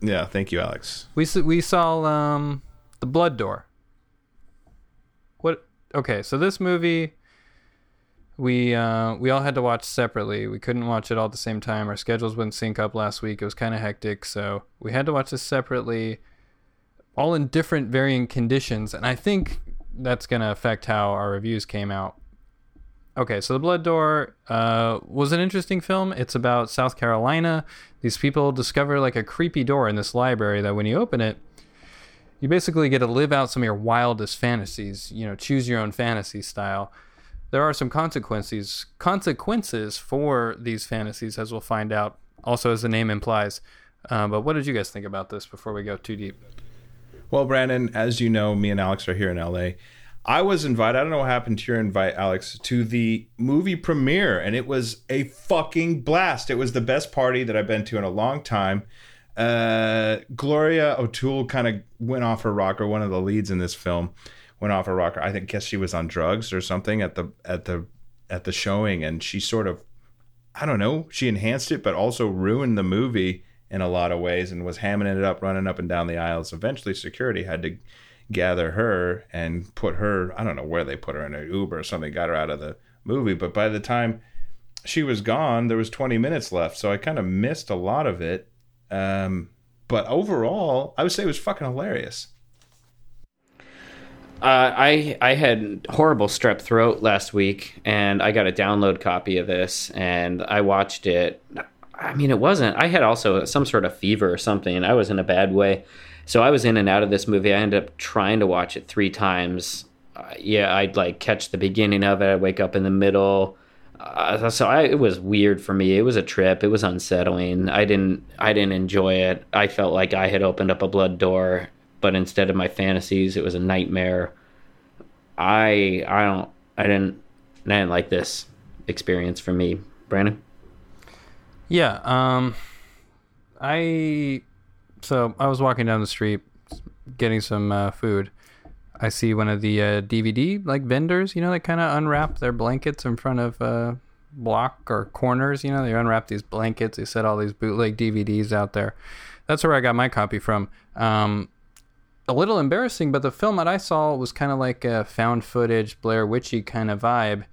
yeah, thank you, Alex. We we saw um the Blood Door. Okay, so this movie we uh, we all had to watch separately. We couldn't watch it all at the same time. Our schedules wouldn't sync up last week. It was kind of hectic, so we had to watch this separately, all in different varying conditions. And I think that's gonna affect how our reviews came out. Okay, so The Blood Door uh, was an interesting film. It's about South Carolina. These people discover like a creepy door in this library that when you open it, you basically get to live out some of your wildest fantasies. You know, choose your own fantasy style. There are some consequences consequences for these fantasies, as we'll find out. Also, as the name implies. Uh, but what did you guys think about this before we go too deep? Well, Brandon, as you know, me and Alex are here in LA. I was invited. I don't know what happened to your invite, Alex, to the movie premiere, and it was a fucking blast. It was the best party that I've been to in a long time. Uh, Gloria O'Toole kind of went off her rocker. One of the leads in this film went off her rocker. I think guess she was on drugs or something at the at the at the showing, and she sort of I don't know. She enhanced it, but also ruined the movie in a lot of ways and was hamming it up, running up and down the aisles. Eventually, security had to gather her and put her, I don't know where they put her in an Uber or something, got her out of the movie. But by the time she was gone, there was 20 minutes left. So I kind of missed a lot of it. Um, but overall, I would say it was fucking hilarious. Uh, I I had horrible strep throat last week, and I got a download copy of this, and I watched it. I mean, it wasn't. I had also some sort of fever or something. I was in a bad way, so I was in and out of this movie. I ended up trying to watch it three times. Uh, yeah, I'd like catch the beginning of it. I'd wake up in the middle. Uh, so I, it was weird for me. It was a trip. It was unsettling. I didn't. I didn't enjoy it. I felt like I had opened up a blood door, but instead of my fantasies, it was a nightmare. I I don't I didn't I didn't like this experience for me, Brandon. Yeah. Um, I so I was walking down the street getting some uh, food. I see one of the uh, DVD like vendors, you know, they kind of unwrap their blankets in front of uh, block or corners. You know, they unwrap these blankets. They set all these bootleg DVDs out there. That's where I got my copy from. Um, a little embarrassing, but the film that I saw was kind of like a found footage Blair Witchy kind of vibe.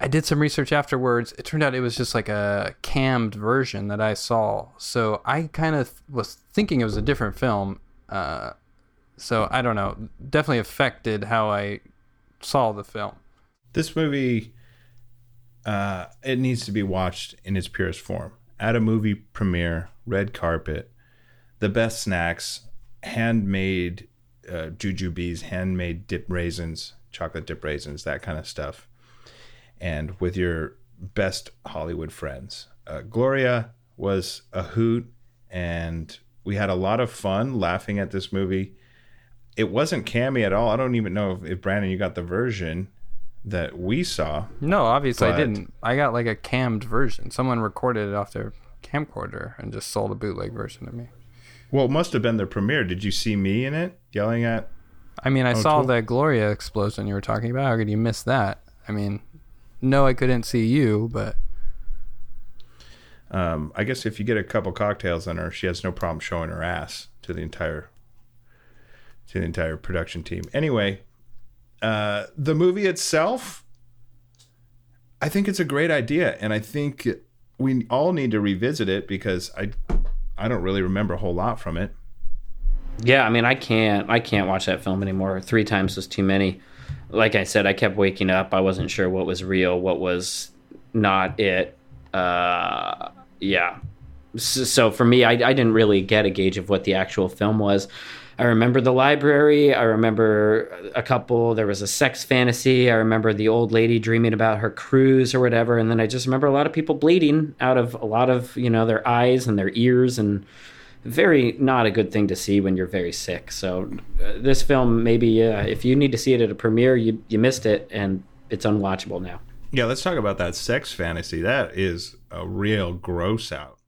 I did some research afterwards. It turned out it was just like a cammed version that I saw. So I kind of was thinking it was a different film. Uh, so I don't know. Definitely affected how I saw the film. This movie, uh, it needs to be watched in its purest form. At a movie premiere, red carpet, the best snacks, handmade uh, jujubes, handmade dip raisins, chocolate dip raisins, that kind of stuff. And with your best Hollywood friends. Uh, Gloria was a hoot, and we had a lot of fun laughing at this movie. It wasn't cammy at all. I don't even know if, if Brandon, you got the version that we saw. No, obviously I didn't. I got like a cammed version. Someone recorded it off their camcorder and just sold a bootleg version to me. Well, it must have been the premiere. Did you see me in it yelling at? I mean, I saw cool. that Gloria explosion you were talking about. How could you miss that? I mean, no, I couldn't see you, but Um, I guess if you get a couple cocktails on her, she has no problem showing her ass to the entire to the entire production team. Anyway, uh, the movie itself, I think it's a great idea, and I think we all need to revisit it because I I don't really remember a whole lot from it. Yeah, I mean, I can't, I can't watch that film anymore. Three times was too many. Like I said, I kept waking up. I wasn't sure what was real, what was not it. Uh, yeah. So, so for me, I, I didn't really get a gauge of what the actual film was. I remember the library. I remember a couple. There was a sex fantasy. I remember the old lady dreaming about her cruise or whatever. And then I just remember a lot of people bleeding out of a lot of you know their eyes and their ears and very not a good thing to see when you're very sick. So uh, this film, maybe uh, if you need to see it at a premiere, you you missed it and it's unwatchable now. Yeah, let's talk about that sex fantasy. That is a real gross out.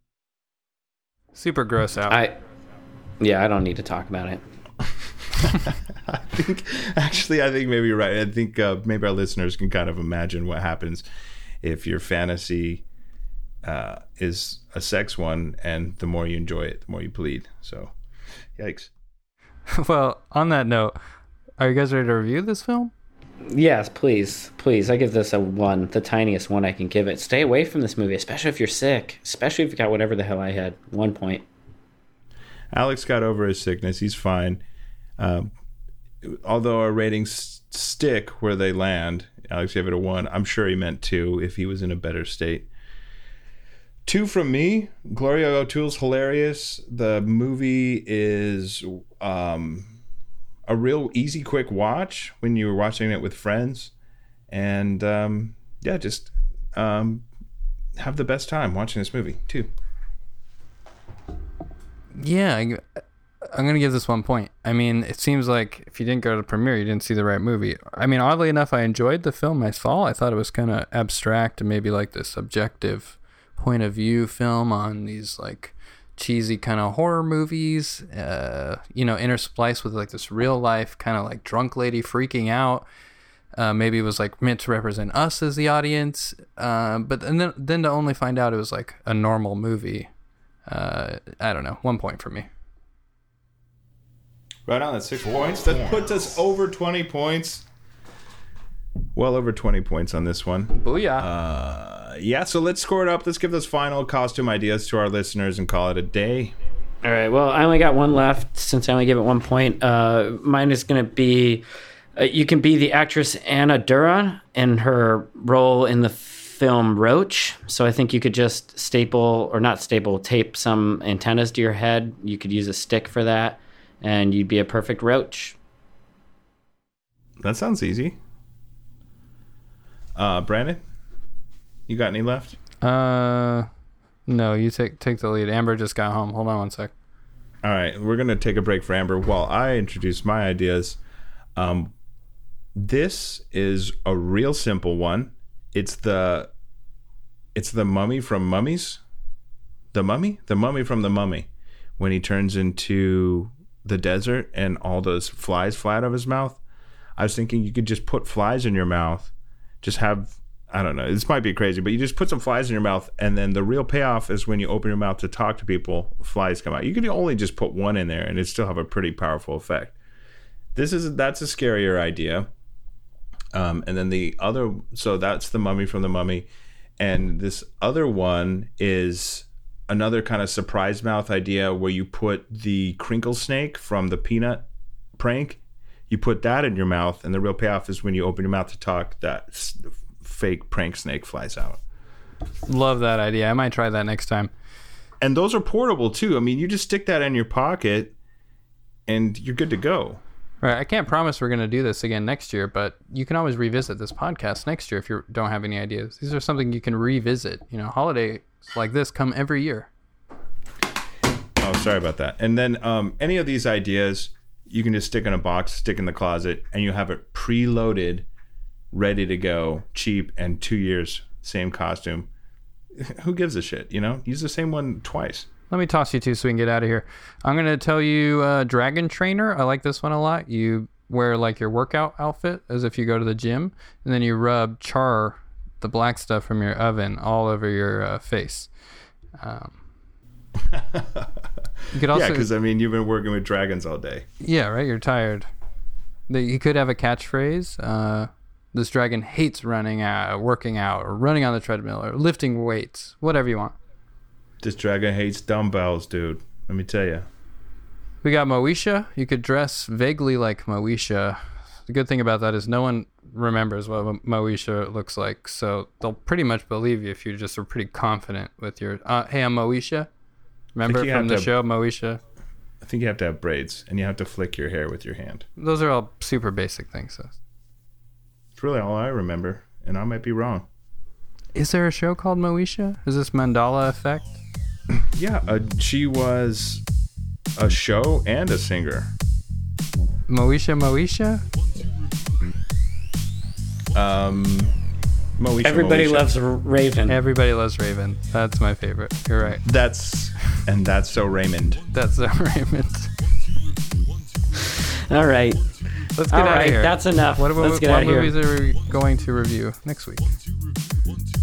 super gross out. I yeah, I don't need to talk about it. I think actually, I think maybe you're right. I think uh, maybe our listeners can kind of imagine what happens if your fantasy uh, is a sex one, and the more you enjoy it, the more you bleed. So, yikes. well, on that note, are you guys ready to review this film? Yes, please, please. I give this a one, the tiniest one I can give it. Stay away from this movie, especially if you're sick, especially if you got whatever the hell I had. One point. Alex got over his sickness. He's fine. Um, although our ratings stick where they land, Alex gave it a one. I'm sure he meant two if he was in a better state. Two from me. Gloria O'Toole's hilarious. The movie is um, a real easy, quick watch when you were watching it with friends. And um, yeah, just um, have the best time watching this movie, too. Yeah, I, I'm gonna give this one point. I mean, it seems like if you didn't go to the premiere, you didn't see the right movie. I mean, oddly enough, I enjoyed the film I saw. I thought it was kind of abstract and maybe like this subjective point of view film on these like cheesy kind of horror movies. Uh, you know, interspliced with like this real life kind of like drunk lady freaking out. Uh, maybe it was like meant to represent us as the audience, uh, but and then then to only find out it was like a normal movie. Uh, I don't know. One point for me. Right on, that's six points. That puts us over 20 points. Well over 20 points on this one. Booyah. Uh, yeah, so let's score it up. Let's give those final costume ideas to our listeners and call it a day. All right. Well, I only got one left since I only gave it one point. Uh, mine is going to be uh, you can be the actress Anna Dura in her role in the film Roach. So I think you could just staple or not staple, tape some antennas to your head. You could use a stick for that, and you'd be a perfect roach. That sounds easy. Uh, Brandon, you got any left? Uh, no, you take take the lead. Amber just got home. Hold on one sec. All right, we're gonna take a break for Amber while I introduce my ideas. Um, this is a real simple one. It's the it's the mummy from Mummies. The mummy, the mummy from the mummy, when he turns into the desert and all those flies fly out of his mouth. I was thinking you could just put flies in your mouth, just have I don't know. This might be crazy, but you just put some flies in your mouth, and then the real payoff is when you open your mouth to talk to people, flies come out. You could only just put one in there, and it still have a pretty powerful effect. This is that's a scarier idea. Um, and then the other, so that's the mummy from the mummy, and this other one is another kind of surprise mouth idea where you put the crinkle snake from the peanut prank. You put that in your mouth and the real payoff is when you open your mouth to talk that s- fake prank snake flies out. Love that idea. I might try that next time. and those are portable too. I mean you just stick that in your pocket and you're good to go Right. I can't promise we're going to do this again next year, but you can always revisit this podcast next year if you don't have any ideas. These are something you can revisit. You know, holidays like this come every year. Oh, sorry about that. And then um, any of these ideas, you can just stick in a box, stick in the closet, and you have it preloaded, ready to go, cheap, and two years, same costume. Who gives a shit? You know, use the same one twice. Let me toss you two so we can get out of here. I'm going to tell you uh, Dragon Trainer. I like this one a lot. You wear like your workout outfit as if you go to the gym, and then you rub char, the black stuff from your oven, all over your uh, face. Um, you could also, yeah, because I mean, you've been working with dragons all day. yeah, right. You're tired. You could have a catchphrase. Uh, this dragon hates running out, working out, or running on the treadmill, or lifting weights, whatever you want. This dragon hates dumbbells, dude. Let me tell you. We got Moesha. You could dress vaguely like Moesha. The good thing about that is no one remembers what Moesha looks like, so they'll pretty much believe you if you just are pretty confident with your. Uh, hey, I'm Moesha. Remember from the show Moesha? I think you have to have braids, and you have to flick your hair with your hand. Those are all super basic things. So. It's really all I remember, and I might be wrong. Is there a show called Moesha? Is this Mandela Effect? Yeah, uh, she was a show and a singer. Moesha Moesha? Um, Moesha, Everybody Moesha. loves Raven. Everybody loves Raven. That's my favorite. You're right. That's and that's so Raymond. That's so Raymond. All right. Let's get All out right, of here. that's enough. What, about, Let's get what out of here. movies are we going to review next week?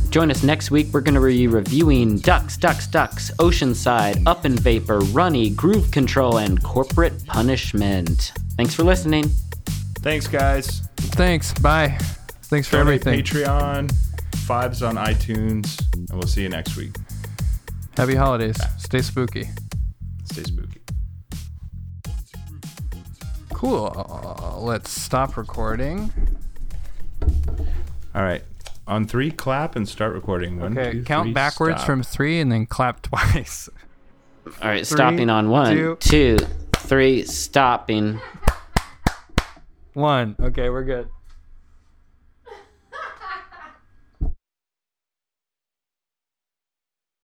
Join us next week. We're going to be reviewing Ducks, Ducks, Ducks, Oceanside, Up in Vapor, Runny, Groove Control, and Corporate Punishment. Thanks for listening. Thanks, guys. Thanks. Bye. Thanks for Donate everything. Patreon, fives on iTunes, and we'll see you next week. Happy holidays. Stay spooky. Stay spooky. Cool. Uh, let's stop recording. All right. On three, clap and start recording. One, Okay, two, count three, backwards stop. from three and then clap twice. All right, stopping on one, two- two, three, stopping. One. Okay, we're good.